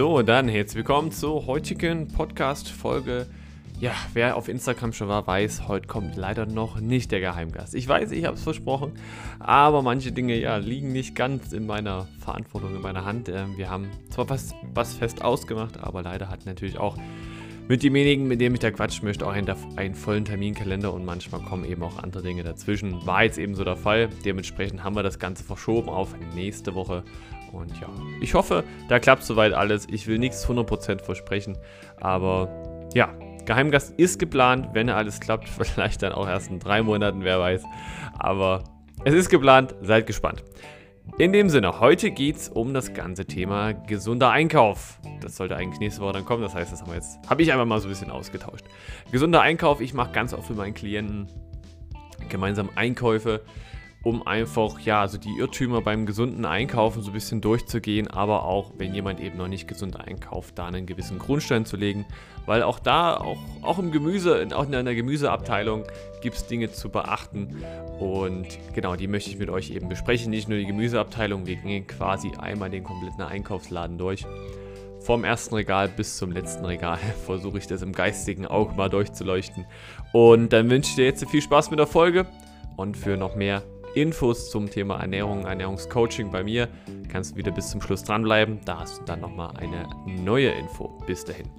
So, dann herzlich willkommen zur heutigen Podcast-Folge. Ja, wer auf Instagram schon war, weiß, heute kommt leider noch nicht der Geheimgast. Ich weiß, ich habe es versprochen, aber manche Dinge ja, liegen nicht ganz in meiner Verantwortung, in meiner Hand. Ähm, wir haben zwar was, was fest ausgemacht, aber leider hat natürlich auch mit demjenigen, mit dem ich da quatschen möchte, auch einen, einen, vollen Terminkalender und manchmal kommen eben auch andere Dinge dazwischen. War jetzt eben so der Fall. Dementsprechend haben wir das Ganze verschoben auf nächste Woche. Und ja, ich hoffe, da klappt soweit alles. Ich will nichts 100% versprechen, aber ja, Geheimgast ist geplant, wenn alles klappt, vielleicht dann auch erst in drei Monaten, wer weiß. Aber es ist geplant, seid gespannt. In dem Sinne, heute geht es um das ganze Thema gesunder Einkauf. Das sollte eigentlich nächste Woche dann kommen, das heißt, das haben wir habe ich einfach mal so ein bisschen ausgetauscht. Gesunder Einkauf, ich mache ganz oft mit meinen Klienten gemeinsam Einkäufe um einfach ja, so die Irrtümer beim gesunden Einkaufen so ein bisschen durchzugehen, aber auch, wenn jemand eben noch nicht gesund einkauft, da einen gewissen Grundstein zu legen, weil auch da, auch, auch im Gemüse, auch in einer Gemüseabteilung gibt es Dinge zu beachten und genau, die möchte ich mit euch eben besprechen, nicht nur die Gemüseabteilung, wir gehen quasi einmal den kompletten Einkaufsladen durch. Vom ersten Regal bis zum letzten Regal versuche ich das im geistigen Auge mal durchzuleuchten. Und dann wünsche ich dir jetzt viel Spaß mit der Folge und für noch mehr Infos zum Thema Ernährung, Ernährungscoaching bei mir, kannst du wieder bis zum Schluss dranbleiben. Da hast du dann nochmal eine neue Info. Bis dahin.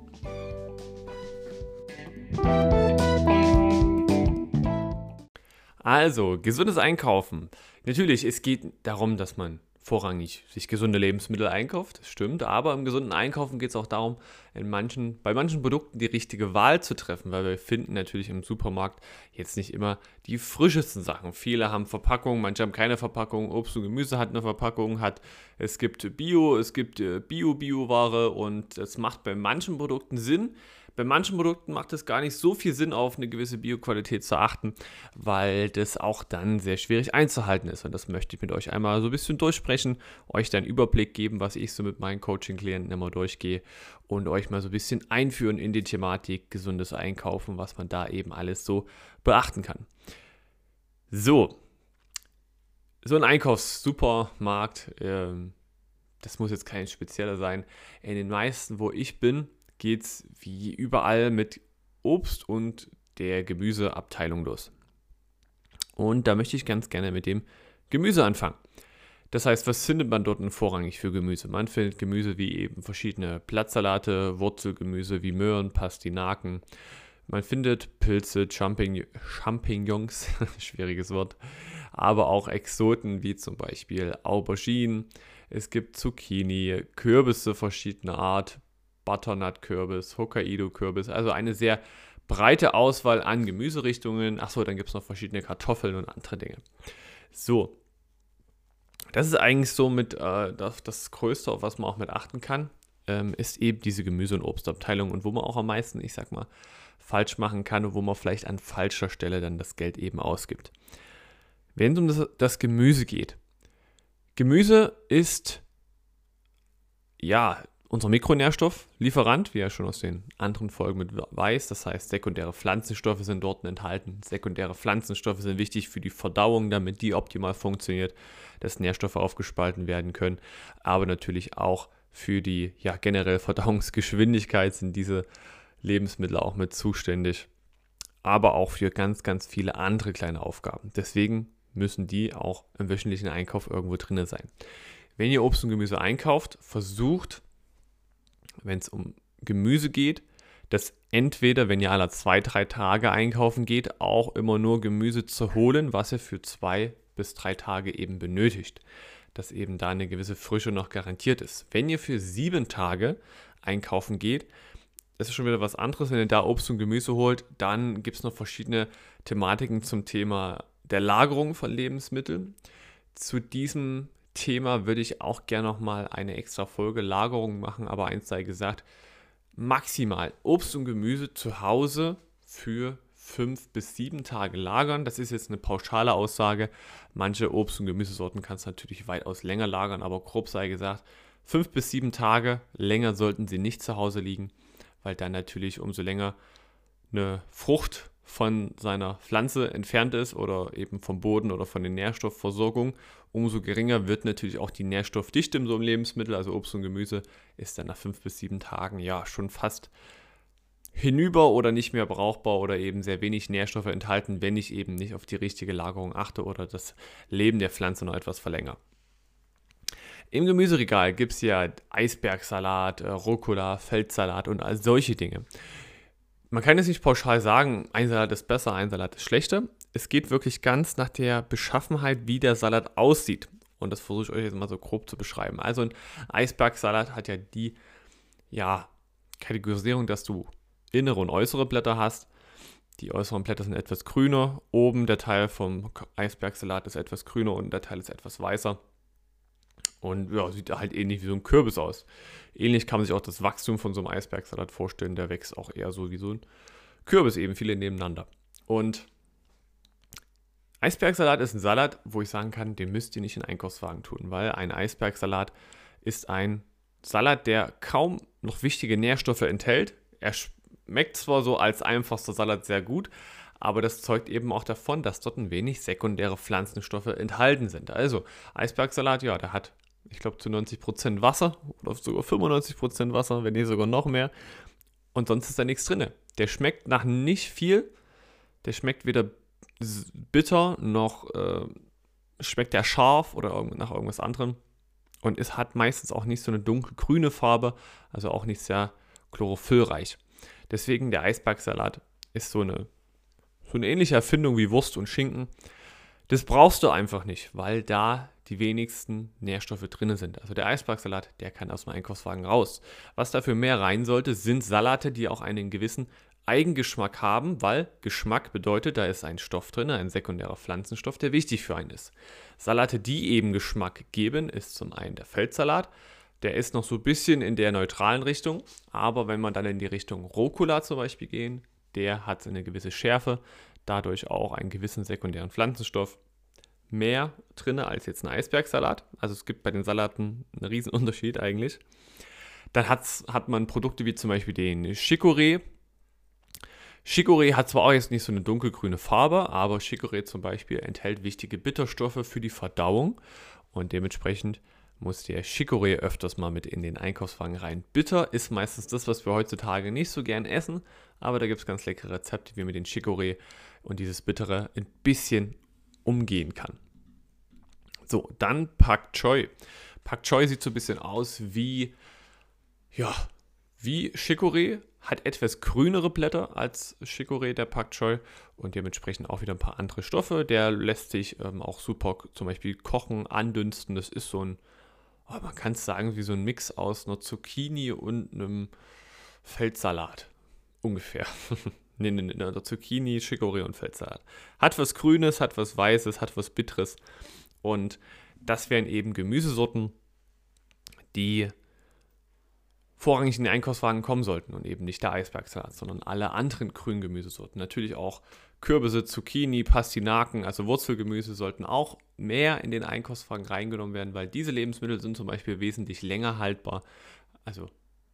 Also, gesundes Einkaufen. Natürlich, es geht darum, dass man vorrangig sich gesunde Lebensmittel einkauft, das stimmt, aber im gesunden Einkaufen geht es auch darum, in manchen, bei manchen Produkten die richtige Wahl zu treffen, weil wir finden natürlich im Supermarkt jetzt nicht immer die frischesten Sachen. Viele haben Verpackungen, manche haben keine Verpackung, Obst und Gemüse hat eine Verpackung, hat, es gibt Bio, es gibt äh, Bio-Bio-Ware und es macht bei manchen Produkten Sinn, bei manchen Produkten macht es gar nicht so viel Sinn, auf eine gewisse Bioqualität zu achten, weil das auch dann sehr schwierig einzuhalten ist. Und das möchte ich mit euch einmal so ein bisschen durchsprechen, euch dann Überblick geben, was ich so mit meinen Coaching-Klienten immer durchgehe und euch mal so ein bisschen einführen in die Thematik gesundes Einkaufen, was man da eben alles so beachten kann. So, so ein Einkaufssupermarkt, ähm, das muss jetzt kein spezieller sein. In den meisten, wo ich bin, geht es wie überall mit Obst und der Gemüseabteilung los. Und da möchte ich ganz gerne mit dem Gemüse anfangen. Das heißt, was findet man dort vorrangig für Gemüse? Man findet Gemüse wie eben verschiedene Blattsalate, Wurzelgemüse wie Möhren, Pastinaken. Man findet Pilze, Champign Champignons, schwieriges Wort, aber auch Exoten wie zum Beispiel Auberginen. Es gibt Zucchini, Kürbisse verschiedener Art, Butternut-Kürbis, Hokkaido-Kürbis, also eine sehr breite Auswahl an Gemüserichtungen. Achso, dann gibt es noch verschiedene Kartoffeln und andere Dinge. So, das ist eigentlich so mit äh, das, das Größte, auf was man auch mit achten kann, ähm, ist eben diese Gemüse- und Obstabteilung und wo man auch am meisten, ich sag mal, falsch machen kann und wo man vielleicht an falscher Stelle dann das Geld eben ausgibt. Wenn es um das, das Gemüse geht, Gemüse ist ja unser Mikronährstofflieferant, wie er schon aus den anderen Folgen mit weiß. Das heißt, sekundäre Pflanzenstoffe sind dort enthalten. Sekundäre Pflanzenstoffe sind wichtig für die Verdauung, damit die optimal funktioniert, dass Nährstoffe aufgespalten werden können. Aber natürlich auch für die ja, generell Verdauungsgeschwindigkeit sind diese Lebensmittel auch mit zuständig. Aber auch für ganz, ganz viele andere kleine Aufgaben. Deswegen müssen die auch im wöchentlichen Einkauf irgendwo drin sein. Wenn ihr Obst und Gemüse einkauft, versucht wenn es um Gemüse geht, dass entweder, wenn ihr alle zwei, drei Tage einkaufen geht, auch immer nur Gemüse zu holen, was ihr für zwei bis drei Tage eben benötigt. Dass eben da eine gewisse Frische noch garantiert ist. Wenn ihr für sieben Tage einkaufen geht, das ist schon wieder was anderes. Wenn ihr da Obst und Gemüse holt, dann gibt es noch verschiedene Thematiken zum Thema der Lagerung von Lebensmitteln. Zu diesem Thema würde ich auch gerne nochmal eine extra Folge Lagerung machen, aber eins sei gesagt, maximal Obst und Gemüse zu Hause für fünf bis sieben Tage lagern. Das ist jetzt eine pauschale Aussage. Manche Obst- und Gemüsesorten kannst du natürlich weitaus länger lagern, aber grob sei gesagt, fünf bis sieben Tage länger sollten sie nicht zu Hause liegen, weil dann natürlich umso länger eine Frucht von seiner Pflanze entfernt ist oder eben vom Boden oder von der Nährstoffversorgung, umso geringer wird natürlich auch die Nährstoffdichte in so einem Lebensmittel. Also Obst und Gemüse ist dann nach fünf bis sieben Tagen ja schon fast hinüber oder nicht mehr brauchbar oder eben sehr wenig Nährstoffe enthalten, wenn ich eben nicht auf die richtige Lagerung achte oder das Leben der Pflanze noch etwas verlängere. Im Gemüseregal gibt es ja Eisbergsalat, äh, Rucola, Feldsalat und all solche Dinge. Man kann jetzt nicht pauschal sagen, ein Salat ist besser, ein Salat ist schlechter. Es geht wirklich ganz nach der Beschaffenheit, wie der Salat aussieht. Und das versuche ich euch jetzt mal so grob zu beschreiben. Also ein Eisbergsalat hat ja die ja, Kategorisierung, dass du innere und äußere Blätter hast. Die äußeren Blätter sind etwas grüner. Oben der Teil vom Eisbergsalat ist etwas grüner und der Teil ist etwas weißer. Und ja, sieht halt ähnlich wie so ein Kürbis aus. Ähnlich kann man sich auch das Wachstum von so einem Eisbergsalat vorstellen. Der wächst auch eher so wie so ein Kürbis, eben viele nebeneinander. Und Eisbergsalat ist ein Salat, wo ich sagen kann, den müsst ihr nicht in Einkaufswagen tun, weil ein Eisbergsalat ist ein Salat, der kaum noch wichtige Nährstoffe enthält. Er schmeckt zwar so als einfachster Salat sehr gut, aber das zeugt eben auch davon, dass dort ein wenig sekundäre Pflanzenstoffe enthalten sind. Also Eisbergsalat, ja, der hat ich glaube, zu 90% Wasser oder sogar 95% Wasser, wenn nicht sogar noch mehr. Und sonst ist da nichts drin. Der schmeckt nach nicht viel. Der schmeckt weder bitter noch äh, schmeckt der scharf oder nach irgendwas anderem. Und es hat meistens auch nicht so eine dunkelgrüne Farbe, also auch nicht sehr chlorophyllreich. Deswegen der Eisbergsalat ist so eine, so eine ähnliche Erfindung wie Wurst und Schinken. Das brauchst du einfach nicht, weil da die wenigsten Nährstoffe drin sind. Also der Eisbergsalat, der kann aus dem Einkaufswagen raus. Was dafür mehr rein sollte, sind Salate, die auch einen gewissen Eigengeschmack haben, weil Geschmack bedeutet, da ist ein Stoff drin, ein sekundärer Pflanzenstoff, der wichtig für einen ist. Salate, die eben Geschmack geben, ist zum einen der Feldsalat. Der ist noch so ein bisschen in der neutralen Richtung, aber wenn man dann in die Richtung Rucola zum Beispiel gehen, der hat eine gewisse Schärfe, dadurch auch einen gewissen sekundären Pflanzenstoff mehr drin als jetzt ein Eisbergsalat. Also es gibt bei den Salaten einen riesen Unterschied eigentlich. Dann hat man Produkte wie zum Beispiel den Chicorée. Chicorée hat zwar auch jetzt nicht so eine dunkelgrüne Farbe, aber Chicorée zum Beispiel enthält wichtige Bitterstoffe für die Verdauung und dementsprechend muss der Chicorée öfters mal mit in den Einkaufswagen rein. Bitter ist meistens das, was wir heutzutage nicht so gern essen, aber da gibt es ganz leckere Rezepte, wie man den Chicorée und dieses Bittere ein bisschen umgehen kann. So, dann Pak Choi. Pak Choi sieht so ein bisschen aus wie, ja, wie Chicorée, hat etwas grünere Blätter als Chicorée, der Pak Choi, und dementsprechend auch wieder ein paar andere Stoffe. Der lässt sich ähm, auch super zum Beispiel kochen, andünsten. Das ist so ein, oh, man kann es sagen, wie so ein Mix aus einer Zucchini und einem Feldsalat. Ungefähr. nee, nee, nee, der Zucchini, Chicorée und Feldsalat. Hat was Grünes, hat was Weißes, hat was Bitteres. Und das wären eben Gemüsesorten, die vorrangig in den Einkaufswagen kommen sollten und eben nicht der Eisbergsalat, sondern alle anderen grünen Gemüsesorten. Natürlich auch Kürbisse, Zucchini, Pastinaken, also Wurzelgemüse sollten auch mehr in den Einkaufswagen reingenommen werden, weil diese Lebensmittel sind zum Beispiel wesentlich länger haltbar, also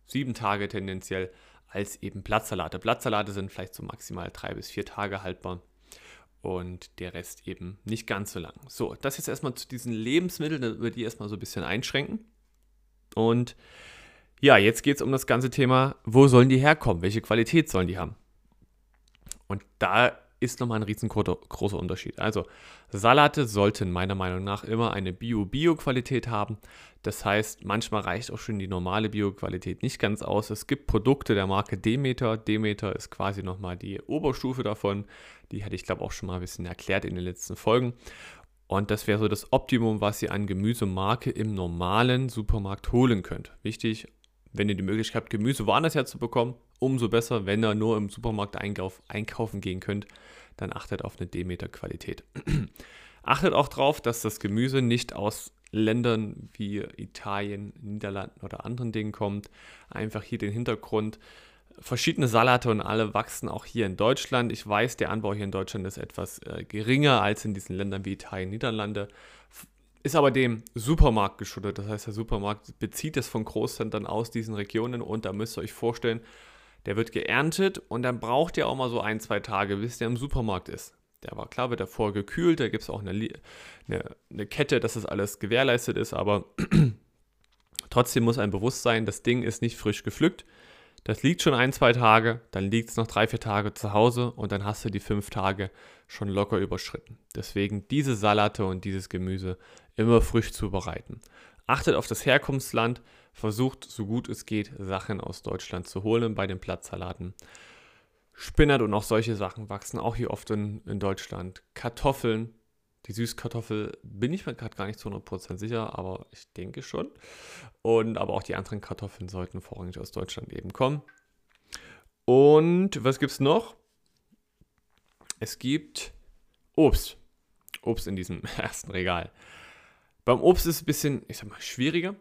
sieben Tage tendenziell, als eben Blattsalate. Blattsalate sind vielleicht so maximal drei bis vier Tage haltbar und der Rest eben nicht ganz so lang. So, das jetzt erstmal zu diesen Lebensmitteln, da würde ich erstmal so ein bisschen einschränken. Und ja, jetzt geht es um das ganze Thema, wo sollen die herkommen? Welche Qualität sollen die haben? Und da ist nochmal ein riesengroßer Unterschied. Also Salate sollten meiner Meinung nach immer eine Bio-Bio-Qualität haben. Das heißt, manchmal reicht auch schon die normale Bio-Qualität nicht ganz aus. Es gibt Produkte der Marke Demeter. Demeter ist quasi nochmal die Oberstufe davon. Die hatte ich glaube auch schon mal ein bisschen erklärt in den letzten Folgen. Und das wäre so das Optimum, was ihr an Gemüsemarke im normalen Supermarkt holen könnt. Wichtig, wenn ihr die Möglichkeit habt, Gemüse woanders herzubekommen, umso besser. Wenn ihr nur im Supermarkt einkauf, einkaufen gehen könnt, dann achtet auf eine Demeter-Qualität. achtet auch darauf, dass das Gemüse nicht aus Ländern wie Italien, Niederlanden oder anderen Dingen kommt. Einfach hier den Hintergrund. Verschiedene Salate und alle wachsen auch hier in Deutschland. Ich weiß, der Anbau hier in Deutschland ist etwas äh, geringer als in diesen Ländern wie Italien, Niederlande. Ist aber dem Supermarkt geschuldet. Das heißt, der Supermarkt bezieht es von Großhändlern aus diesen Regionen und da müsst ihr euch vorstellen, Der wird geerntet und dann braucht der auch mal so ein, zwei Tage, bis der im Supermarkt ist. Der war klar, wird davor gekühlt, da gibt es auch eine, eine, eine, Kette, dass das alles gewährleistet ist, aber trotzdem muss ein bewusst sein, das Ding ist nicht frisch gepflückt. Das liegt schon ein, zwei Tage, dann liegt es noch drei, vier Tage zu Hause und dann hast du die fünf Tage schon locker überschritten. Deswegen diese Salate und dieses Gemüse immer frisch zubereiten. Achtet auf das Herkunftsland, versucht so gut es geht, Sachen aus Deutschland zu holen bei den Platzsalaten. Spinat und auch solche Sachen wachsen auch hier oft in, in Deutschland. Kartoffeln, die Süßkartoffel bin ich mir gerade gar nicht zu 100% sicher, aber ich denke schon. Und aber auch die anderen Kartoffeln sollten vorrangig aus Deutschland eben kommen. Und was gibt es noch? Es gibt Obst. Obst in diesem ersten Regal. Beim Obst ist es ein bisschen, ich sag mal, schwieriger.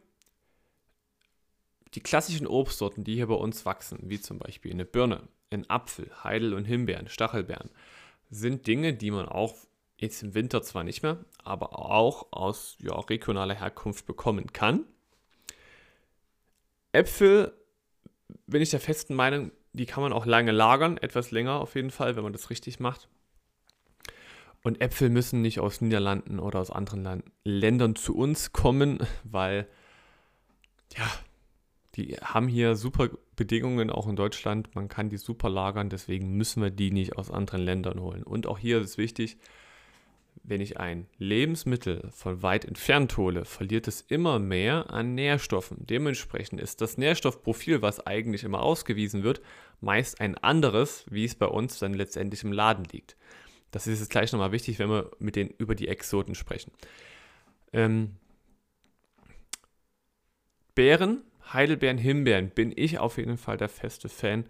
Die klassischen Obstsorten, die hier bei uns wachsen, wie zum Beispiel eine Birne, in Apfel, Heidel und Himbeeren, Stachelbeeren, sind Dinge, die man auch jetzt im Winter zwar nicht mehr, aber auch aus ja, regionaler Herkunft bekommen kann. Äpfel bin ich der festen Meinung, die kann man auch lange lagern, etwas länger auf jeden Fall, wenn man das richtig macht. Und Äpfel müssen nicht aus Niederlanden oder aus anderen Land Ländern zu uns kommen, weil ja, die haben hier super Bedingungen, auch in Deutschland. Man kann die super lagern, deswegen müssen wir die nicht aus anderen Ländern holen. Und auch hier ist wichtig, wenn ich ein Lebensmittel von weit entfernt hole, verliert es immer mehr an Nährstoffen. Dementsprechend ist das Nährstoffprofil, was eigentlich immer ausgewiesen wird, meist ein anderes, wie es bei uns dann letztendlich im Laden liegt. Das ist jetzt gleich nochmal wichtig, wenn wir mit den über die Exoten sprechen. Ähm, Beeren Heidelbeeren, Himbeeren bin ich auf jeden Fall der feste Fan,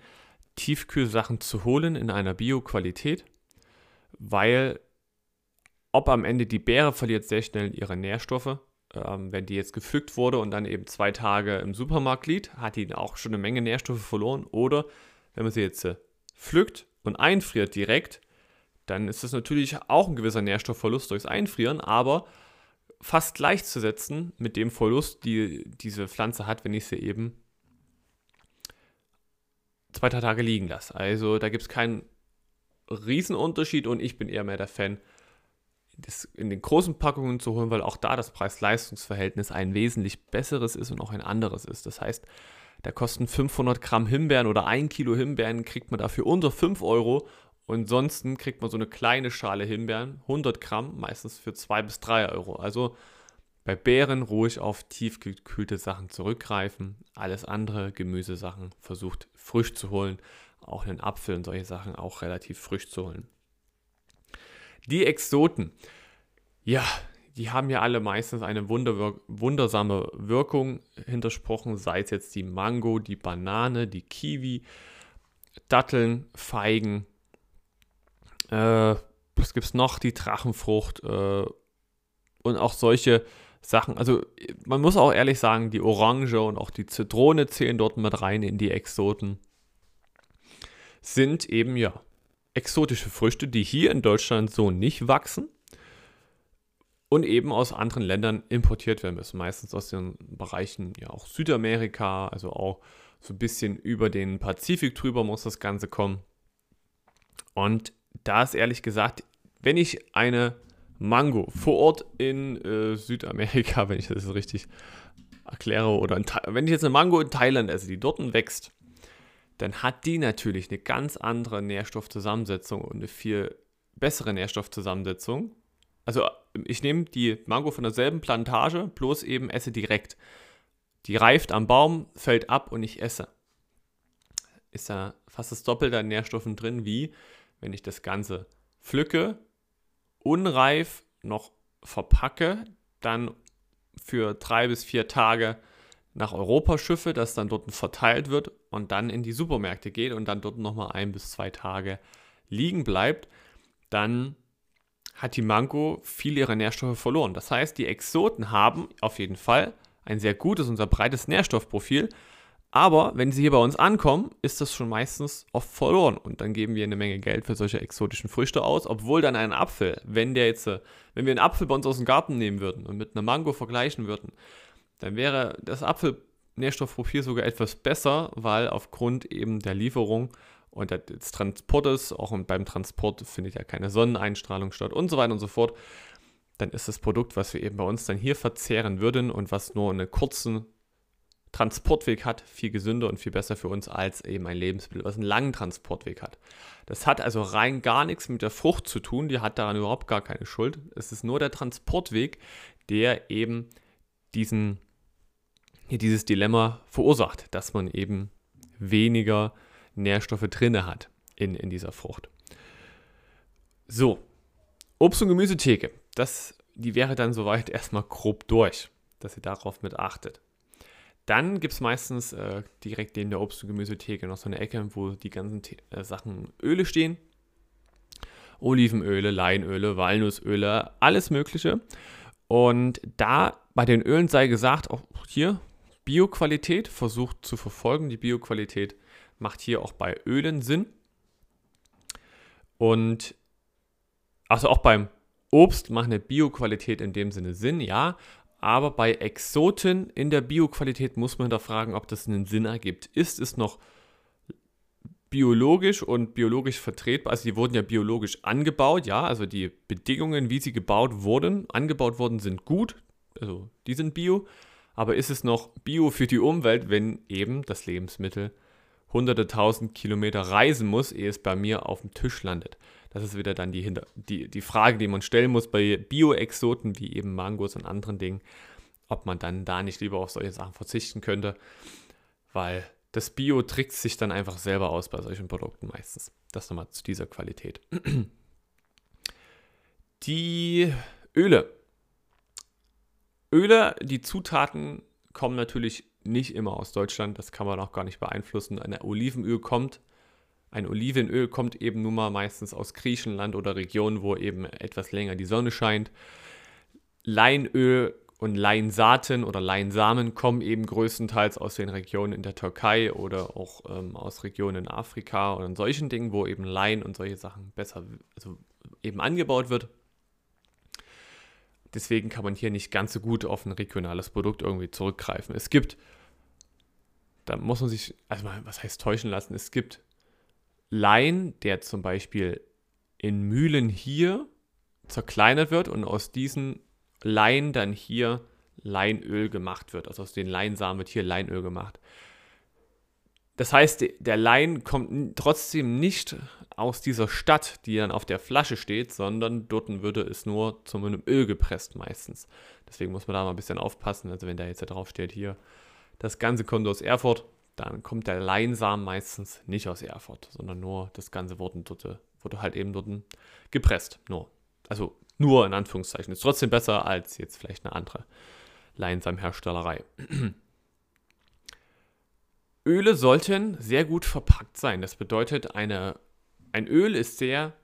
Tiefkühlsachen zu holen in einer Bio-Qualität, weil ob am Ende die Beere verliert sehr schnell ihre Nährstoffe. Ähm, wenn die jetzt gepflückt wurde und dann eben zwei Tage im Supermarkt liegt, hat die auch schon eine Menge Nährstoffe verloren. Oder wenn man sie jetzt äh, pflückt und einfriert direkt, dann ist das natürlich auch ein gewisser Nährstoffverlust durchs Einfrieren, aber fast gleichzusetzen mit dem Verlust, die diese Pflanze hat, wenn ich sie eben zwei, drei Tage liegen lasse. Also da gibt es keinen Riesenunterschied und ich bin eher mehr der Fan, das in den großen Packungen zu holen, weil auch da das Preis-Leistungs-Verhältnis ein wesentlich besseres ist und auch ein anderes ist. Das heißt, da kosten 500 Gramm Himbeeren oder ein Kilo Himbeeren, kriegt man dafür unter 5 Euro und ansonsten kriegt man so eine kleine Schale Himbeeren, 100 Gramm, meistens für 2 bis 3 Euro. Also bei Beeren ruhig auf tiefgekühlte Sachen zurückgreifen. Alles andere, Gemüsesachen, versucht frisch zu holen. Auch einen Apfel und solche Sachen auch relativ frisch zu holen. Die Exoten. Ja, die haben ja alle meistens eine wunderwir wundersame Wirkung hintersprochen, sei es jetzt die Mango, die Banane, die Kiwi, Datteln, Feigen, äh, was gibt es noch? Die Drachenfrucht äh, und auch solche Sachen. Also man muss auch ehrlich sagen, die Orange und auch die Zitrone zählen dort mit rein in die Exoten. Sind eben ja exotische Früchte, die hier in Deutschland so nicht wachsen und eben aus anderen Ländern importiert werden müssen. Meistens aus den Bereichen ja auch Südamerika, also auch so ein bisschen über den Pazifik drüber muss das Ganze kommen. Und da ist ehrlich gesagt, wenn ich eine Mango vor Ort in äh, Südamerika, wenn ich das richtig erkläre, oder wenn ich jetzt eine Mango in Thailand esse, die dort wächst, dann hat die natürlich eine ganz andere Nährstoffzusammensetzung und eine viel bessere Nährstoffzusammensetzung. Also ich nehme die Mango von derselben Plantage, bloß eben esse direkt. Die reift am Baum, fällt ab und ich esse. Ist da fast das Doppelte an Nährstoffen drin, wie wenn ich das Ganze pflücke, unreif noch verpacke, dann für drei bis vier Tage nach Europa schiffe, das dann dort verteilt wird und dann in die Supermärkte geht und dann dort nochmal ein bis zwei Tage liegen bleibt, dann hat die Mango viel ihrer Nährstoffe verloren. Das heißt, die Exoten haben auf jeden Fall ein sehr gutes und sehr breites Nährstoffprofil, aber wenn sie hier bei uns ankommen, ist das schon meistens oft verloren. Und dann geben wir eine Menge Geld für solche exotischen Früchte aus, obwohl dann ein Apfel, wenn der jetzt, äh, wenn wir einen Apfel bei uns aus dem Garten nehmen würden und mit einer Mango vergleichen würden, dann wäre das Apfel Nährstoffprofil sogar etwas besser, weil aufgrund eben der Lieferung und des Transportes, auch beim Transport findet ja keine Sonneneinstrahlung statt und so weiter und so fort, dann ist das Produkt, was wir eben bei uns dann hier verzehren würden und was nur einen kurzen Transportweg hat, viel gesünder und viel besser für uns als eben ein Lebensmittel, was einen langen Transportweg hat. Das hat also rein gar nichts mit der Frucht zu tun, die hat daran überhaupt gar keine Schuld. Es ist nur der Transportweg, der eben diesen, dieses Dilemma verursacht, dass man eben weniger Nährstoffe drinne hat in, in dieser Frucht. So, Obst- und Gemüsetheke, das, die wäre dann soweit erstmal grob durch, dass ihr darauf mit achtet. Dann gibt es meistens äh, direkt neben der Obst- und Gemüsetheke noch so eine Ecke, wo die ganzen äh, Sachen Öle stehen. Olivenöle, Leinöle, Walnussöle, alles Mögliche. Und da bei den Ölen sei gesagt, auch hier Bioqualität versucht zu verfolgen. Die Bioqualität macht hier auch bei Ölen Sinn. Und also auch beim Obst macht eine Bioqualität in dem Sinne Sinn, ja. Aber bei Exoten in der Bioqualität muss man da fragen, ob das einen Sinn ergibt. Ist es noch biologisch und biologisch vertretbar? Also die wurden ja biologisch angebaut, ja. Also die Bedingungen, wie sie gebaut wurden, angebaut wurden, sind gut. Also die sind bio. Aber ist es noch bio für die Umwelt, wenn eben das Lebensmittel hunderte tausend Kilometer reisen muss, ehe es bei mir auf dem Tisch landet? Das ist wieder dann die, die, die Frage, die man stellen muss bei Bio-Exoten wie eben Mangos und anderen Dingen, ob man dann da nicht lieber auf solche Sachen verzichten könnte, weil das Bio trickst sich dann einfach selber aus bei solchen Produkten meistens. Das nochmal zu dieser Qualität. Die Öle. Öle, die Zutaten kommen natürlich nicht immer aus Deutschland, das kann man auch gar nicht beeinflussen. Ein Olivenöl kommt ein Olivenöl kommt eben nun mal meistens aus Griechenland oder Regionen, wo eben etwas länger die Sonne scheint. Leinöl und Leinsaaten oder Leinsamen kommen eben größtenteils aus den Regionen in der Türkei oder auch ähm, aus Regionen in Afrika oder in solchen Dingen, wo eben Lein und solche Sachen besser also eben angebaut wird. Deswegen kann man hier nicht ganz so gut auf ein regionales Produkt irgendwie zurückgreifen. Es gibt, da muss man sich, also was heißt täuschen lassen, es gibt Lein, der zum Beispiel in Mühlen hier zerkleinert wird und aus diesen Lein dann hier Leinöl gemacht wird. Also aus den Leinsamen wird hier Leinöl gemacht. Das heißt, der Lein kommt trotzdem nicht aus dieser Stadt, die dann auf der Flasche steht, sondern dort würde es nur zu einem Öl gepresst meistens. Deswegen muss man da mal ein bisschen aufpassen. Also wenn da jetzt drauf steht hier, das Ganze kommt aus Erfurt, dann kommt der Leinsamen meistens nicht aus Erfurt, sondern nur das Ganze wurde, dort, wurde halt eben dort gepresst. Nur. Also nur in Anführungszeichen. Ist trotzdem besser als jetzt vielleicht eine andere Leinsamenherstellerei. Öle sollten sehr gut verpackt sein. Das bedeutet, eine, ein Öl ist sehr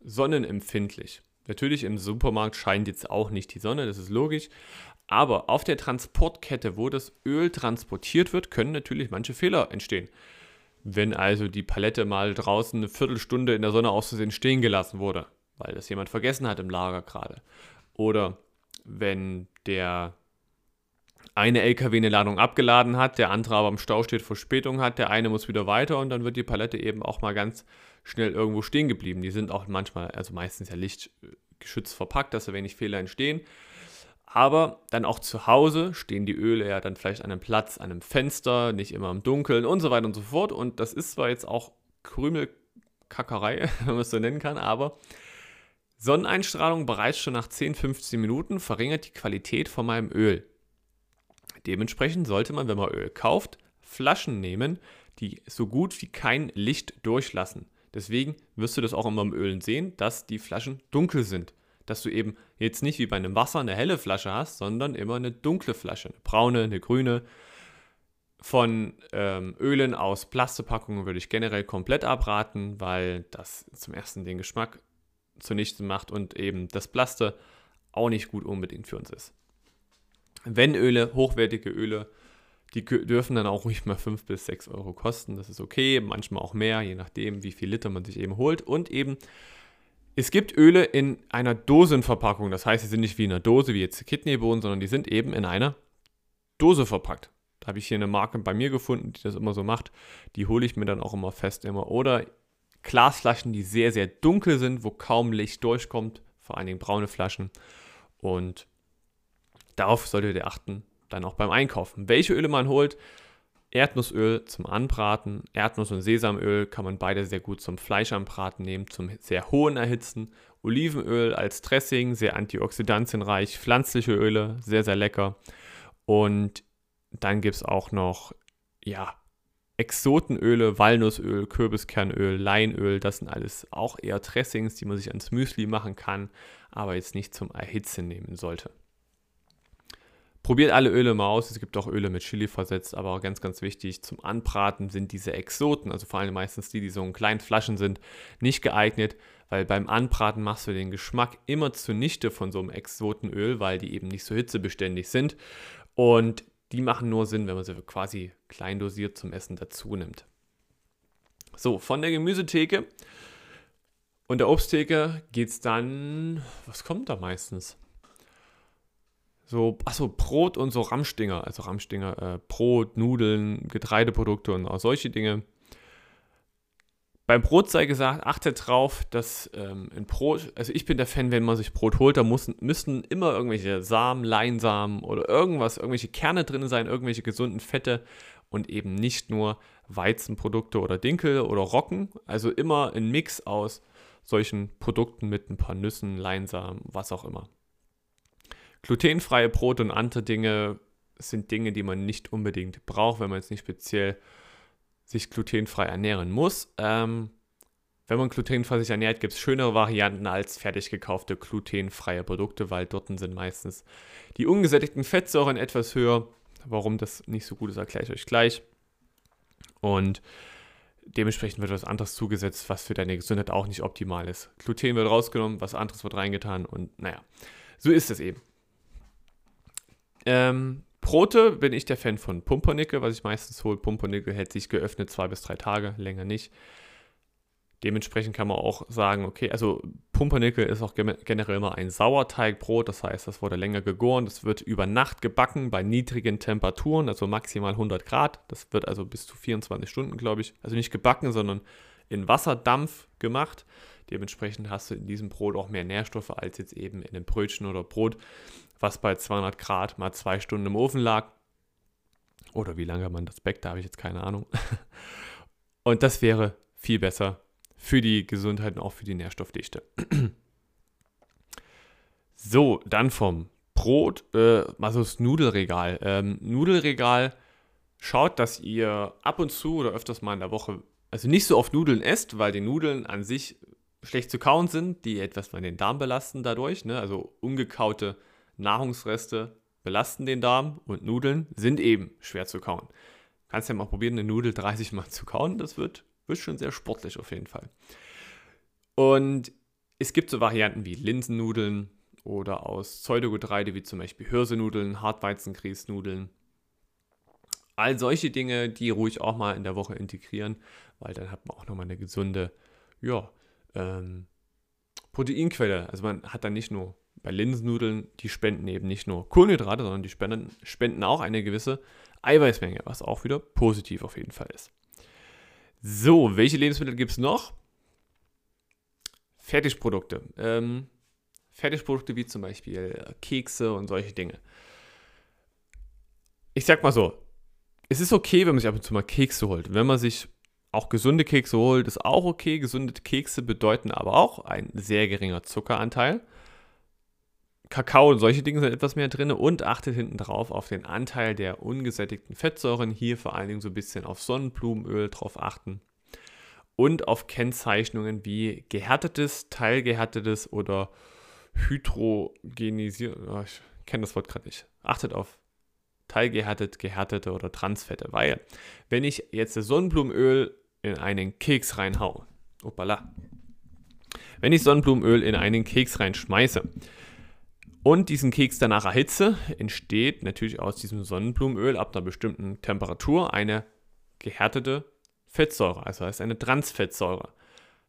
sonnenempfindlich. Natürlich im Supermarkt scheint jetzt auch nicht die Sonne, das ist logisch. Aber auf der Transportkette, wo das Öl transportiert wird, können natürlich manche Fehler entstehen. Wenn also die Palette mal draußen eine Viertelstunde in der Sonne auszusehen stehen gelassen wurde, weil das jemand vergessen hat im Lager gerade. Oder wenn der eine LKW eine Ladung abgeladen hat, der andere aber im Stau steht, Verspätung hat, der eine muss wieder weiter und dann wird die Palette eben auch mal ganz schnell irgendwo stehen geblieben. Die sind auch manchmal, also meistens ja lichtgeschützt verpackt, dass da wenig Fehler entstehen. Aber dann auch zu Hause stehen die Öle ja dann vielleicht an einem Platz, an einem Fenster, nicht immer im Dunkeln und so weiter und so fort. Und das ist zwar jetzt auch Krümelkackerei, wenn man es so nennen kann, aber Sonneneinstrahlung bereits schon nach 10, 15 Minuten verringert die Qualität von meinem Öl. Dementsprechend sollte man, wenn man Öl kauft, Flaschen nehmen, die so gut wie kein Licht durchlassen. Deswegen wirst du das auch immer im Ölen sehen, dass die Flaschen dunkel sind dass du eben jetzt nicht wie bei einem Wasser eine helle Flasche hast, sondern immer eine dunkle Flasche, eine braune, eine grüne. Von ähm, Ölen aus Plastepackungen würde ich generell komplett abraten, weil das zum ersten den Geschmack zunichte macht und eben das Plaste auch nicht gut unbedingt für uns ist. Wenn Öle, hochwertige Öle, die dürfen dann auch ruhig mal 5 bis 6 Euro kosten. Das ist okay, manchmal auch mehr, je nachdem, wie viel Liter man sich eben holt. Und eben es gibt Öle in einer Dosenverpackung. Das heißt, sie sind nicht wie in einer Dose, wie jetzt Kidneybohnen, sondern die sind eben in einer Dose verpackt. habe ich hier eine Marke bei mir gefunden, die das immer so macht. Die hole ich mir dann auch immer fest immer. Oder Glasflaschen, die sehr, sehr dunkel sind, wo kaum Licht durchkommt, vor allen Dingen braune Flaschen. Und darauf solltet ihr achten, dann auch beim Einkaufen. Welche Öle man holt, Erdnussöl zum Anbraten, Erdnuss- und Sesamöl kann man beide sehr gut zum Fleischanbraten nehmen, zum sehr hohen Erhitzen. Olivenöl als Dressing, sehr antioxidantienreich, pflanzliche Öle, sehr, sehr lecker. Und dann gibt es auch noch, ja, Exotenöle, Walnussöl, Kürbiskernöl, Leinöl, das sind alles auch eher Dressings, die man sich ans Müsli machen kann, aber jetzt nicht zum Erhitzen nehmen sollte. Probiert alle Öle mal aus. Es gibt auch Öle mit Chili versetzt, aber ganz, ganz wichtig, zum Anbraten sind diese Exoten, also vor allem meistens die, die so in kleinen Flaschen sind, nicht geeignet, weil beim Anbraten machst du den Geschmack immer zunichte von so einem Exotenöl, weil die eben nicht so hitzebeständig sind. Und die machen nur Sinn, wenn man sie quasi klein dosiert zum Essen dazu nimmt. So, von der Gemüsetheke und der Obsttheke geht es dann, was kommt da meistens? So, achso, Brot und so Ramstinger, also Ramstinger, äh, Brot, Nudeln, Getreideprodukte und auch solche Dinge. Beim Brot sei gesagt, achtet drauf, dass ähm, ein Brot, also ich bin der Fan, wenn man sich Brot holt, da muss, müssen immer irgendwelche Samen, Leinsamen oder irgendwas, irgendwelche Kerne drin sein, irgendwelche gesunden Fette und eben nicht nur Weizenprodukte oder Dinkel oder Rocken. Also immer ein Mix aus solchen Produkten mit ein paar Nüssen, Leinsamen, was auch immer. Glutenfreie Brot und andere Dinge sind Dinge, die man nicht unbedingt braucht, wenn man jetzt nicht speziell sich glutenfrei ernähren muss. Ähm, wenn man glutenfrei sich ernährt, gibt es schönere Varianten als fertig gekaufte glutenfreie Produkte, weil dort sind meistens die ungesättigten Fettsäuren etwas höher. Warum das nicht so gut ist, erkläre ich euch gleich. Und dementsprechend wird was anderes zugesetzt, was für deine Gesundheit auch nicht optimal ist. Gluten wird rausgenommen, was anderes wird reingetan und naja, so ist es eben. Ähm, Brote bin ich der Fan von Pumpernickel, was ich meistens hole. Pumpernickel hält sich geöffnet zwei bis drei Tage, länger nicht. Dementsprechend kann man auch sagen, okay, also Pumpernickel ist auch generell immer ein Sauerteigbrot, das heißt, das wurde länger gegoren, das wird über Nacht gebacken bei niedrigen Temperaturen, also maximal 100 Grad. Das wird also bis zu 24 Stunden, glaube ich, also nicht gebacken, sondern in Wasserdampf gemacht. Dementsprechend hast du in diesem Brot auch mehr Nährstoffe als jetzt eben in einem Brötchen oder Brot, was bei 200 Grad mal zwei Stunden im Ofen lag. Oder wie lange man das backt, da habe ich jetzt keine Ahnung. Und das wäre viel besser für die Gesundheit und auch für die Nährstoffdichte. So, dann vom Brot, äh, also das Nudelregal. Ähm, Nudelregal, schaut, dass ihr ab und zu oder öfters mal in der Woche, also nicht so oft Nudeln esst, weil die Nudeln an sich schlecht zu kauen sind, die etwas von den Darm belasten dadurch. Ne? Also ungekaute Nahrungsreste belasten den Darm und Nudeln sind eben schwer zu kauen. Kannst ja mal probieren, eine Nudel 30 Mal zu kauen. Das wird, wird schon sehr sportlich auf jeden Fall. Und es gibt so Varianten wie Linsennudeln oder aus Pseudogetreide wie zum Beispiel Hirsenudeln, Hartweizengrießnudeln. All solche Dinge, die ruhig auch mal in der Woche integrieren, weil dann hat man auch nochmal eine gesunde ja, ähm, Proteinquelle. Also man hat dann nicht nur bei Linsennudeln, die spenden eben nicht nur Kohlenhydrate, sondern die spenden, spenden auch eine gewisse Eiweißmenge, was auch wieder positiv auf jeden Fall ist. So, welche Lebensmittel gibt es noch? Fertigprodukte. Ähm, Fertigprodukte wie zum Beispiel Kekse und solche Dinge. Ich sag mal so, es ist okay, wenn man sich ab und zu mal Kekse holt. Wenn man sich auch gesunde Kekse holt, ist auch okay. Gesunde Kekse bedeuten aber auch ein sehr geringer Zuckeranteil. Kakao und solche Dinge sind etwas mehr drin und achtet hinten drauf auf den Anteil der ungesättigten Fettsäuren. Hier vor allen Dingen so ein bisschen auf Sonnenblumenöl drauf achten. Und auf Kennzeichnungen wie gehärtetes, teilgehärtetes oder hydrogenisiert. Oh, ich kenne das Wort gerade nicht. Achtet auf teilgehärtet, gehärtete oder Transfette. Weil, wenn ich jetzt das Sonnenblumenöl in einen Keks reinhaue, opala, wenn ich Sonnenblumenöl in einen Keks reinschmeiße, und diesen Keks danach erhitze, entsteht natürlich aus diesem Sonnenblumenöl ab einer bestimmten Temperatur eine gehärtete Fettsäure, also heißt eine Transfettsäure.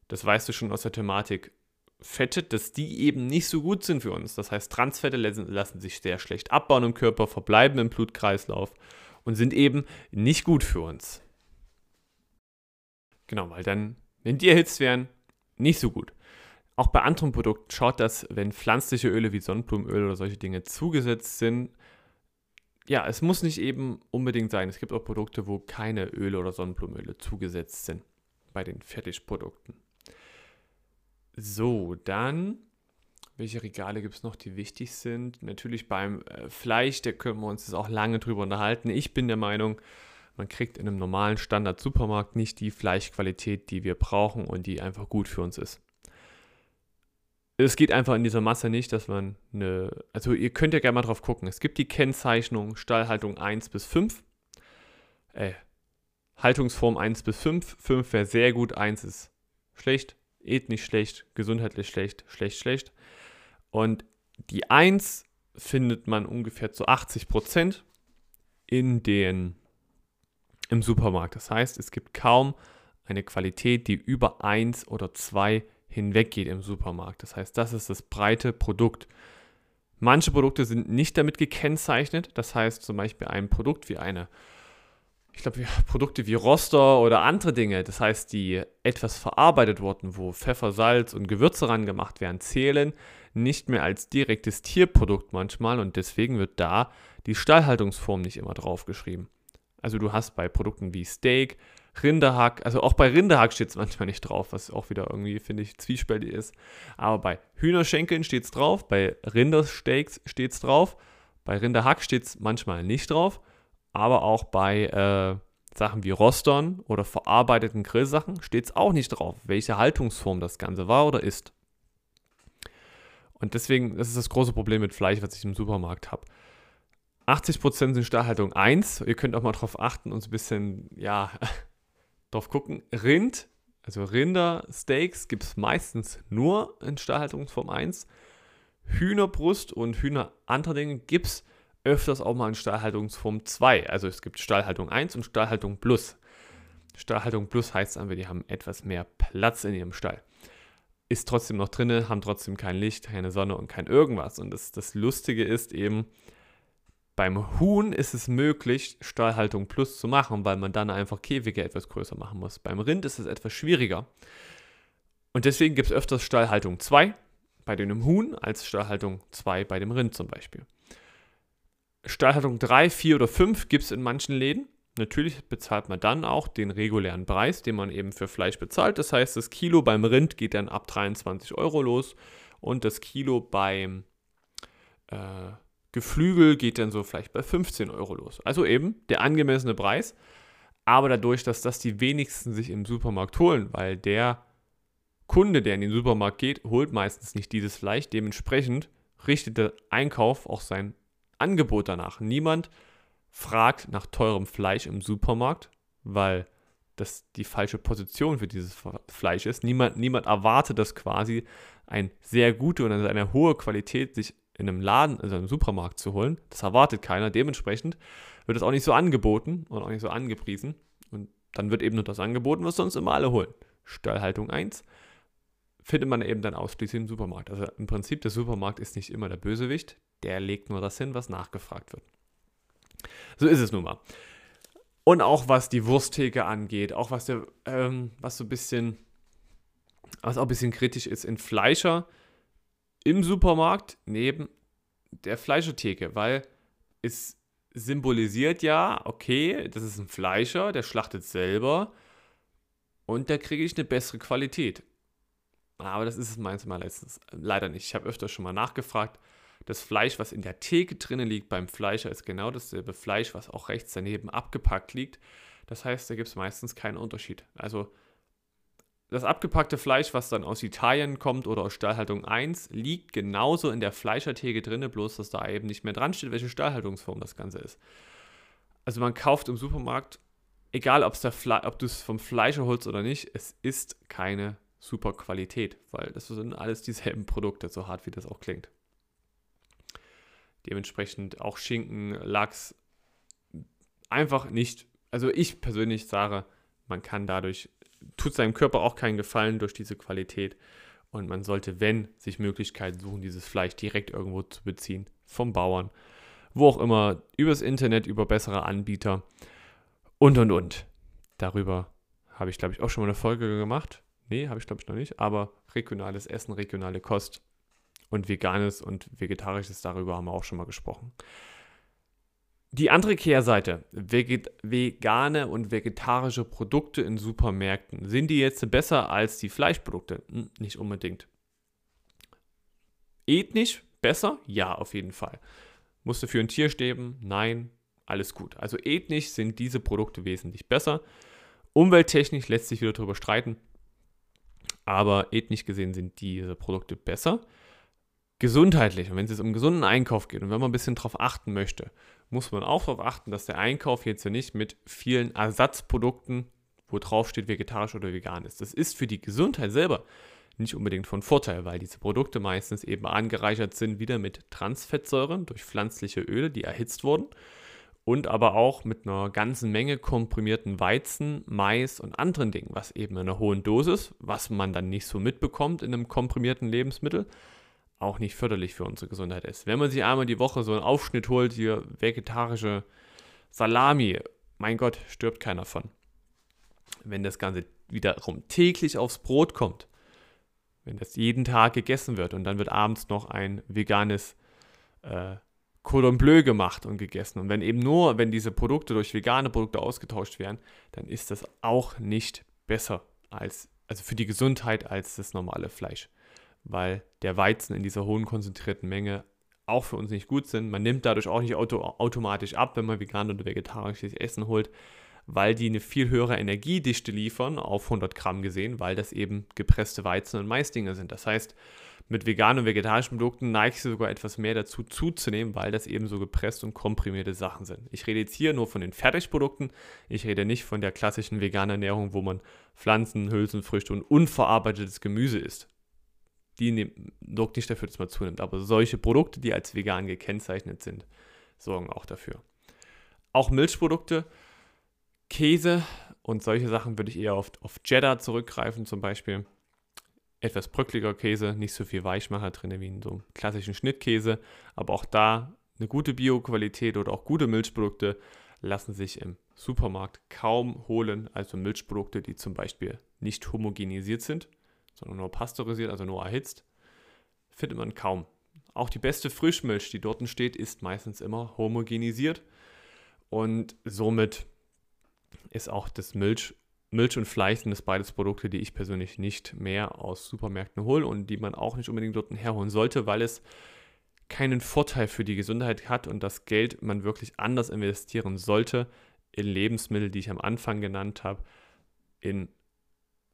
Das weißt du schon aus der Thematik Fette, dass die eben nicht so gut sind für uns. Das heißt, Transfette lassen, sich sehr schlecht abbauen im Körper, verbleiben im Blutkreislauf und sind eben nicht gut für uns. Genau, weil dann, wenn die erhitzt werden, nicht so gut. Auch bei anderen Produkten schaut das, wenn pflanzliche Öle wie Sonnenblumenöl oder solche Dinge zugesetzt sind. Ja, es muss nicht eben unbedingt sein. Es gibt auch Produkte, wo keine Öle oder Sonnenblumenöle zugesetzt sind. Bei den Fertigprodukten. So, dann, welche Regale gibt es noch, die wichtig sind? Natürlich beim äh, Fleisch, da können wir uns jetzt auch lange drüber unterhalten. Ich bin der Meinung, man kriegt in einem normalen Standard-Supermarkt nicht die Fleischqualität, die wir brauchen und die einfach gut für uns ist. Es geht einfach in dieser Masse nicht, dass man eine. Also, ihr könnt ja gerne mal drauf gucken. Es gibt die Kennzeichnung Stallhaltung 1 bis 5. Äh, Haltungsform 1 bis 5. 5 wäre sehr gut, 1 ist schlecht, ethnisch schlecht, gesundheitlich schlecht, schlecht, schlecht. Und die 1 findet man ungefähr zu 80 Prozent in den im Supermarkt. Das heißt, es gibt kaum eine Qualität, die über 1 oder 2 hinweggeht im Supermarkt. Das heißt, das ist das breite Produkt. Manche Produkte sind nicht damit gekennzeichnet. Das heißt zum Beispiel ein Produkt wie eine, ich glaube, Produkte wie Roster oder andere Dinge, das heißt, die etwas verarbeitet wurden, wo Pfeffer, Salz und Gewürze ran gemacht werden, zählen nicht mehr als direktes Tierprodukt manchmal und deswegen wird da die Stallhaltungsform nicht immer draufgeschrieben. Also du hast bei Produkten wie Steak, Rinderhack, also auch bei Rinderhack steht es manchmal nicht drauf, was auch wieder irgendwie, finde ich, zwiespältig ist. Aber bei Hühnerschenkeln steht es drauf, bei Rindersteaks steht es drauf, bei Rinderhack steht es manchmal nicht drauf, aber auch bei äh, Sachen wie Rostern oder verarbeiteten Grillsachen steht es auch nicht drauf, welche Haltungsform das Ganze war oder ist. Und deswegen, das ist das große Problem mit Fleisch, was ich im Supermarkt habe. 80% sind Stallhaltung 1. Ihr könnt auch mal drauf achten und so ein bisschen, ja, drauf gucken. Rind, also Rindersteaks, gibt es meistens nur in Stallhaltungsform 1. Hühnerbrust und Hühner andere Dinge gibt es öfters auch mal in Stallhaltungsform 2. Also es gibt Stallhaltung 1 und Stallhaltung Plus. Stallhaltung Plus heißt einfach, die haben etwas mehr Platz in ihrem Stall. Ist trotzdem noch drin, haben trotzdem kein Licht, keine Sonne und kein irgendwas. Und das, das Lustige ist eben, beim Huhn ist es möglich, Stallhaltung Plus zu machen, weil man dann einfach Käfige etwas größer machen muss. Beim Rind ist es etwas schwieriger. Und deswegen gibt es öfters Stallhaltung 2 bei dem Huhn als Stallhaltung 2 bei dem Rind zum Beispiel. Stallhaltung 3, 4 oder 5 gibt es in manchen Läden. Natürlich bezahlt man dann auch den regulären Preis, den man eben für Fleisch bezahlt. Das heißt, das Kilo beim Rind geht dann ab 23 Euro los und das Kilo beim äh, Geflügel geht dann so vielleicht bei 15 Euro los. Also eben der angemessene Preis. Aber dadurch, dass das die wenigsten sich im Supermarkt holen, weil der Kunde, der in den Supermarkt geht, holt meistens nicht dieses Fleisch. Dementsprechend richtet der Einkauf auch sein Angebot danach. Niemand fragt nach teurem Fleisch im Supermarkt, weil das die falsche Position für dieses Fleisch ist. Niemand, niemand erwartet, dass quasi ein sehr gute und eine hohe Qualität sich in einem Laden, also einem Supermarkt zu holen. Das erwartet keiner. Dementsprechend wird es auch nicht so angeboten und auch nicht so angepriesen. Und dann wird eben nur das angeboten, was sonst immer alle holen. Stallhaltung 1 findet man eben dann ausschließlich im Supermarkt. Also im Prinzip, der Supermarkt ist nicht immer der Bösewicht. Der legt nur das hin, was nachgefragt wird. So ist es nun mal. Und auch was die Wursttheke angeht, auch was der, ähm, was so ein bisschen, was auch ein bisschen kritisch ist, in Fleischer im Supermarkt neben der Fleischertheke, weil es symbolisiert ja, okay, das ist ein Fleischer, der schlachtet selber und da kriege ich eine bessere Qualität. Aber das ist es meins mal letztens leider nicht. Ich habe öfter schon mal nachgefragt. Das Fleisch, was in der Theke drinnen liegt beim Fleischer, ist genau dasselbe Fleisch, was auch rechts daneben abgepackt liegt. Das heißt, da gibt es meistens keinen Unterschied. Also das abgepackte Fleisch, was dann aus Italien kommt oder aus Stallhaltung 1, liegt genauso in der Fleischertheke drin, bloß dass da eben nicht mehr dran steht, welche Stallhaltungsform das Ganze ist. Also man kauft im Supermarkt, egal ob du es vom Fleischer holst oder nicht, es ist keine super Qualität, weil das sind alles dieselben Produkte, so hart wie das auch klingt. Dementsprechend auch Schinken, Lachs, einfach nicht, also ich persönlich sage, man kann dadurch tut seinem Körper auch keinen Gefallen durch diese Qualität. Und man sollte, wenn, sich Möglichkeiten suchen, dieses Fleisch direkt irgendwo zu beziehen vom Bauern. wo auch immer, übers Internet, über bessere Anbieter und und und. Darüber habe ich, glaube ich, auch schon mal eine Folge gemacht. Nee, habe ich, glaube ich, noch nicht. Aber regionales Essen, regionale Kost und veganes und vegetarisches, darüber haben wir auch schon mal gesprochen. Die andere Kehrseite, vegane und vegetarische Produkte in Supermärkten, sind die jetzt besser als die Fleischprodukte? Hm, nicht unbedingt. Ethnisch besser? Ja, auf jeden Fall. Musste für ein Tier sterben? Nein, alles gut. Also ethnisch sind diese Produkte wesentlich besser. Umwelttechnisch lässt sich wieder darüber streiten, aber ethnisch gesehen sind diese Produkte besser. Gesundheitlich, und wenn es um gesunden Einkauf geht und wenn man ein bisschen darauf achten möchte, muss man auch darauf achten, dass der Einkauf jetzt ja nicht mit vielen Ersatzprodukten, wo drauf steht vegetarisch oder vegan ist. Das ist für die Gesundheit selber nicht unbedingt von Vorteil, weil diese Produkte meistens eben angereichert sind wieder mit Transfettsäuren durch pflanzliche Öle, die erhitzt wurden und aber auch mit einer ganzen Menge komprimierten Weizen, Mais und anderen Dingen, was eben in einer hohen Dosis, was man dann nicht so mitbekommt in einem komprimierten Lebensmittel, auch nicht förderlich für unsere Gesundheit ist. Wenn man sich einmal die Woche so einen Aufschnitt holt, hier vegetarische Salami, mein Gott, stirbt keiner von. Wenn das Ganze wiederum täglich aufs Brot kommt, wenn das jeden Tag gegessen wird und dann wird abends noch ein veganes äh, Cordon Bleu gemacht und gegessen. Und wenn eben nur, wenn diese Produkte durch vegane Produkte ausgetauscht werden, dann ist das auch nicht besser als, also für die Gesundheit als das normale Fleisch weil der Weizen in dieser hohen konzentrierten Menge auch für uns nicht gut sind. Man nimmt dadurch auch nicht auto automatisch ab, wenn man vegan oder vegetarisches Essen holt, weil die eine viel höhere Energiedichte liefern, auf 100 Gramm gesehen, weil das eben gepresste Weizen und Maisdinger sind. Das heißt, mit veganen und vegetarischen Produkten neigst du sogar etwas mehr dazu zuzunehmen, weil das eben so gepresst und komprimierte Sachen sind. Ich rede jetzt hier nur von den Fertigprodukten. Ich rede nicht von der klassischen veganen Ernährung, wo man Pflanzen, Hülsenfrüchte und unverarbeitetes Gemüse isst die sorgt nicht dafür, dass man zunimmt. Aber solche Produkte, die als vegan gekennzeichnet sind, sorgen auch dafür. Auch Milchprodukte, Käse und solche Sachen würde ich eher auf, auf Cheddar zurückgreifen, zum Beispiel. Etwas bröckliger Käse, nicht so viel Weichmacher drin wie in so einem klassischen Schnittkäse. Aber auch da eine gute Bioqualität oder auch gute Milchprodukte lassen sich im Supermarkt kaum holen. Also Milchprodukte, die zum Beispiel nicht homogenisiert sind sondern nur pasteurisiert, also nur erhitzt, findet man kaum. Auch die beste Frischmilch, die dort steht, ist meistens immer homogenisiert und somit ist auch das Milch, Milch und Fleisch sind das beides Produkte, die ich persönlich nicht mehr aus Supermärkten hole und die man auch nicht unbedingt dort herholen sollte, weil es keinen Vorteil für die Gesundheit hat und das Geld man wirklich anders investieren sollte in Lebensmittel, die ich am Anfang genannt habe, in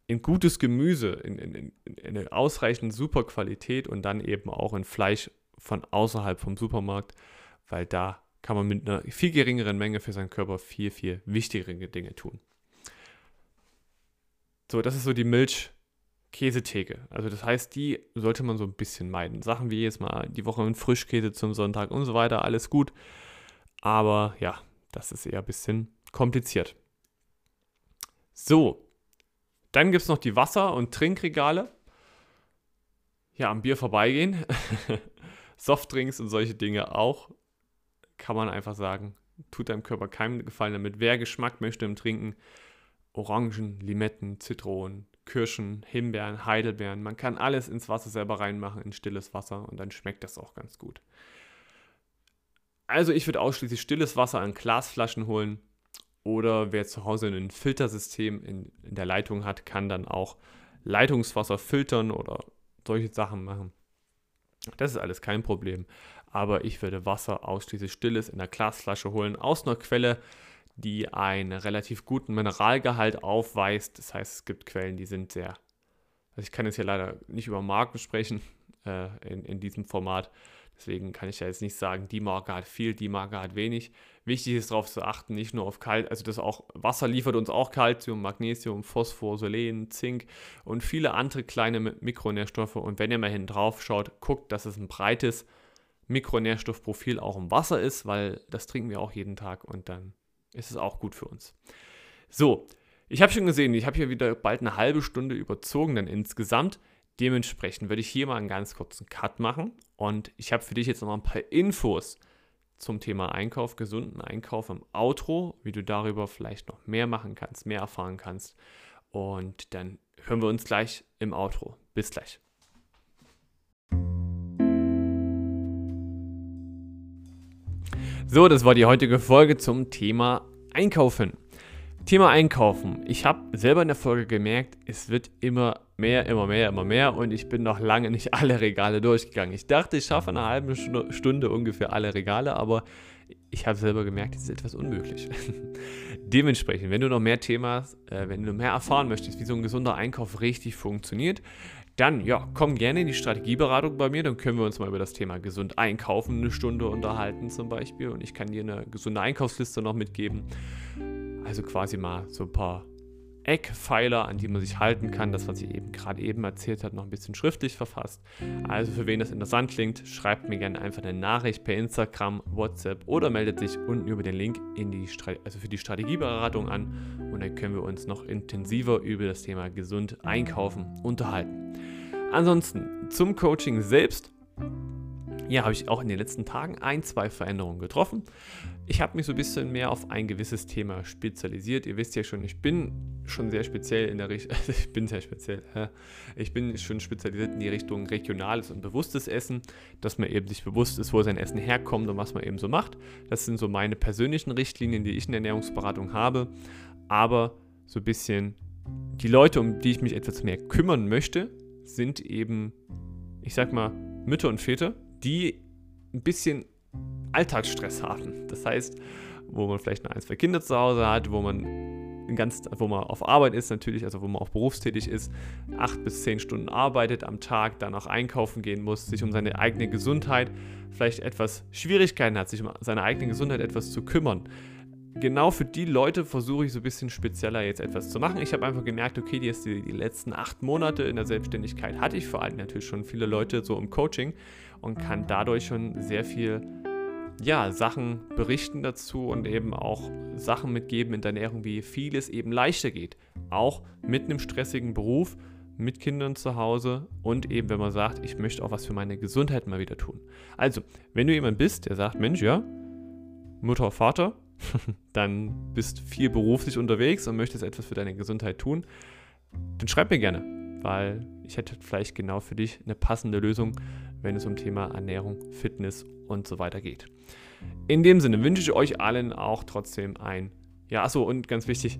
in gutes Gemüse, in, in, in eine ausreichend super Qualität und dann eben auch in Fleisch von außerhalb vom Supermarkt, weil da kann man mit einer viel geringeren Menge für seinen Körper viel, viel wichtigere Dinge tun. So, das ist so die Milch-Käsetheke. Also das heißt, die sollte man so ein bisschen meiden. Sachen wie jetzt mal die Woche ein Frischkäse zum Sonntag und so weiter, alles gut. Aber ja, das ist eher ein bisschen kompliziert. So, dann gibt es noch die Wasser- und Trinkregale. Ja, am Bier vorbeigehen. Softdrinks und solche Dinge auch. Kann man einfach sagen, tut deinem Körper keinen Gefallen damit. Wer Geschmack möchte im Trinken, Orangen, Limetten, Zitronen, Kirschen, Himbeeren, Heidelbeeren. Man kann alles ins Wasser selber reinmachen, in stilles Wasser und dann schmeckt das auch ganz gut. Also ich würde ausschließlich stilles Wasser an Glasflaschen holen. Oder wer zu Hause ein Filtersystem in, in der Leitung hat, kann dann auch Leitungswasser filtern oder solche Sachen machen. Das ist alles kein Problem. Aber ich würde Wasser ausschließlich stilles in der Glasflasche holen, aus einer Quelle, die einen relativ guten Mineralgehalt aufweist. Das heißt, es gibt Quellen, die sind sehr. Also ich kann jetzt hier leider nicht über Marken sprechen äh, in, in diesem Format. Deswegen kann ich ja jetzt nicht sagen, die Marke hat viel, die Marke hat wenig. Wichtig ist darauf zu achten, nicht nur auf Kalt, also das auch Wasser liefert uns auch Kalzium, Magnesium, Phosphor, Selen, Zink und viele andere kleine Mikronährstoffe. Und wenn ihr mal hinten drauf schaut, guckt, dass es ein breites Mikronährstoffprofil auch im Wasser ist, weil das trinken wir auch jeden Tag und dann ist es auch gut für uns. So, ich habe schon gesehen, ich habe hier wieder bald eine halbe Stunde überzogen, dann insgesamt. Dementsprechend würde ich hier mal einen ganz kurzen Cut machen und ich habe für dich jetzt noch ein paar Infos zum Thema Einkauf, gesunden Einkauf im Outro, wie du darüber vielleicht noch mehr machen kannst, mehr erfahren kannst. Und dann hören wir uns gleich im Outro. Bis gleich. So, das war die heutige Folge zum Thema Einkaufen. Thema Einkaufen. Ich habe selber in der Folge gemerkt, es wird immer mehr, immer mehr, immer mehr und ich bin noch lange nicht alle Regale durchgegangen. Ich dachte, ich schaffe eine halbe Stunde ungefähr alle Regale, aber ich habe selber gemerkt, es ist etwas unmöglich. Dementsprechend, wenn du noch mehr Themas, äh, wenn du mehr erfahren möchtest, wie so ein gesunder Einkauf richtig funktioniert, dann ja, komm gerne in die Strategieberatung bei mir, dann können wir uns mal über das Thema gesund einkaufen eine Stunde unterhalten zum Beispiel und ich kann dir eine gesunde Einkaufsliste noch mitgeben. Also quasi mal so ein paar Eckpfeiler, an die man sich halten kann. Das, was ich eben gerade eben erzählt habe, noch ein bisschen schriftlich verfasst. Also für wen das interessant klingt, schreibt mir gerne einfach eine Nachricht per Instagram, WhatsApp oder meldet sich unten über den Link in die also für die Strategieberatung an und dann können wir uns noch intensiver über das Thema gesund einkaufen unterhalten. Ansonsten zum Coaching selbst. Ja, habe ich auch in den letzten Tagen ein, zwei Veränderungen getroffen. Ich habe mich so ein bisschen mehr auf ein gewisses Thema spezialisiert. Ihr wisst ja schon, ich bin schon sehr speziell in der Richtung, also ich bin sehr speziell, ich bin schon spezialisiert in die Richtung regionales und bewusstes Essen, dass man eben sich bewusst ist, wo sein Essen herkommt und was man eben so macht. Das sind so meine persönlichen Richtlinien, die ich in der Ernährungsberatung habe. Aber so ein bisschen die Leute, um die ich mich etwas mehr kümmern möchte, sind eben, ich sag mal, Mütter und Väter, die ein bisschen Alltagsstress haben. Das heißt, wo man vielleicht noch ein, zwei Kinder zu Hause hat, wo man ganz, wo man auf Arbeit ist natürlich, also wo man auch berufstätig ist, acht bis zehn Stunden arbeitet am Tag, dann auch einkaufen gehen muss, sich um seine eigene Gesundheit vielleicht etwas Schwierigkeiten hat, sich um seine eigene Gesundheit etwas zu kümmern. Genau für die Leute versuche ich so ein bisschen spezieller jetzt etwas zu machen. Ich habe einfach gemerkt, okay, die, die, die letzten acht Monate in der Selbstständigkeit hatte ich vor allem natürlich schon viele Leute so im Coaching und kann dadurch schon sehr viel ja, Sachen berichten dazu und eben auch Sachen mitgeben in der Ernährung, wie vieles eben leichter geht. Auch mit einem stressigen Beruf, mit Kindern zu Hause und eben, wenn man sagt, ich möchte auch was für meine Gesundheit mal wieder tun. Also, wenn du jemand bist, der sagt, Mensch, ja, Mutter, Vater, dann bist viel beruflich unterwegs und möchtest etwas für deine Gesundheit tun, dann schreib mir gerne, weil ich hätte vielleicht genau für dich eine passende Lösung, wenn es um Thema Ernährung, Fitness und so weiter geht. In dem Sinne wünsche ich euch allen auch trotzdem ein, ja, achso, und ganz wichtig,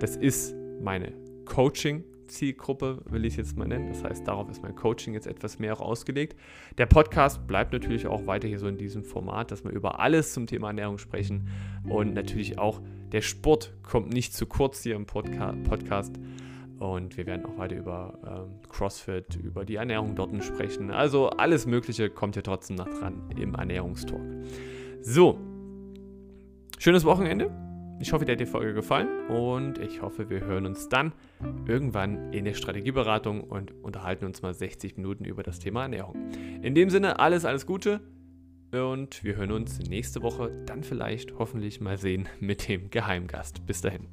das ist meine Coaching Zielgruppe, will ich es jetzt mal nennen. Das heißt, darauf ist mein Coaching jetzt etwas mehr auch ausgelegt. Der Podcast bleibt natürlich auch weiter hier so in diesem Format, dass wir über alles zum Thema Ernährung sprechen. Und natürlich auch der Sport kommt nicht zu kurz hier im Podca Podcast. Und wir werden auch weiter über ähm, CrossFit, über die Ernährung dort sprechen. Also alles Mögliche kommt hier trotzdem noch dran im Ernährungstalk. So, schönes Wochenende. Ich hoffe, dir hat die Folge gefallen und ich hoffe, wir hören uns dann irgendwann in der Strategieberatung und unterhalten uns mal 60 Minuten über das Thema Ernährung. In dem Sinne, alles, alles Gute und wir hören uns nächste Woche dann vielleicht hoffentlich mal sehen mit dem Geheimgast. Bis dahin.